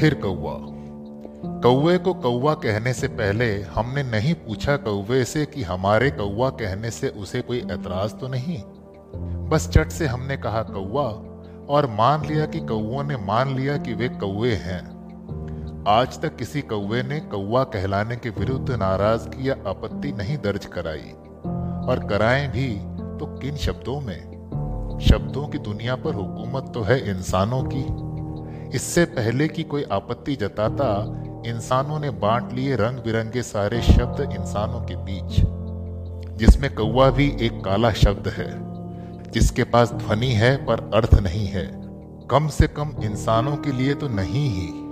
फिर कौआ कौवे को कौवा कहने से पहले हमने नहीं पूछा कौवे से कि हमारे कौवा कहने से उसे कोई एतराज़ तो नहीं? बस चट से हमने कहा, कौवा। और मान लिया कि कौओं ने मान लिया कि वे कौवे हैं। आज तक किसी कौवे ने कौवा कहलाने के विरुद्ध नाराज़गी या आपत्ति नहीं दर्ज कराई। और कराएँ भी तो किन शब्दों में? शब्दों की दुनिया पर हुकूमत तो है इंसानों की। इससे पहले कि कोई आपत्ति जताता, इंसानों ने बांट लिए रंग बिरंगे सारे शब्द इंसानों के बीच। जिसमें कौवा भी एक काला शब्द है। जिसके पास ध्वनि है पर अर्थ नहीं है। कम से कम इंसानों के लिए तो नहीं ही।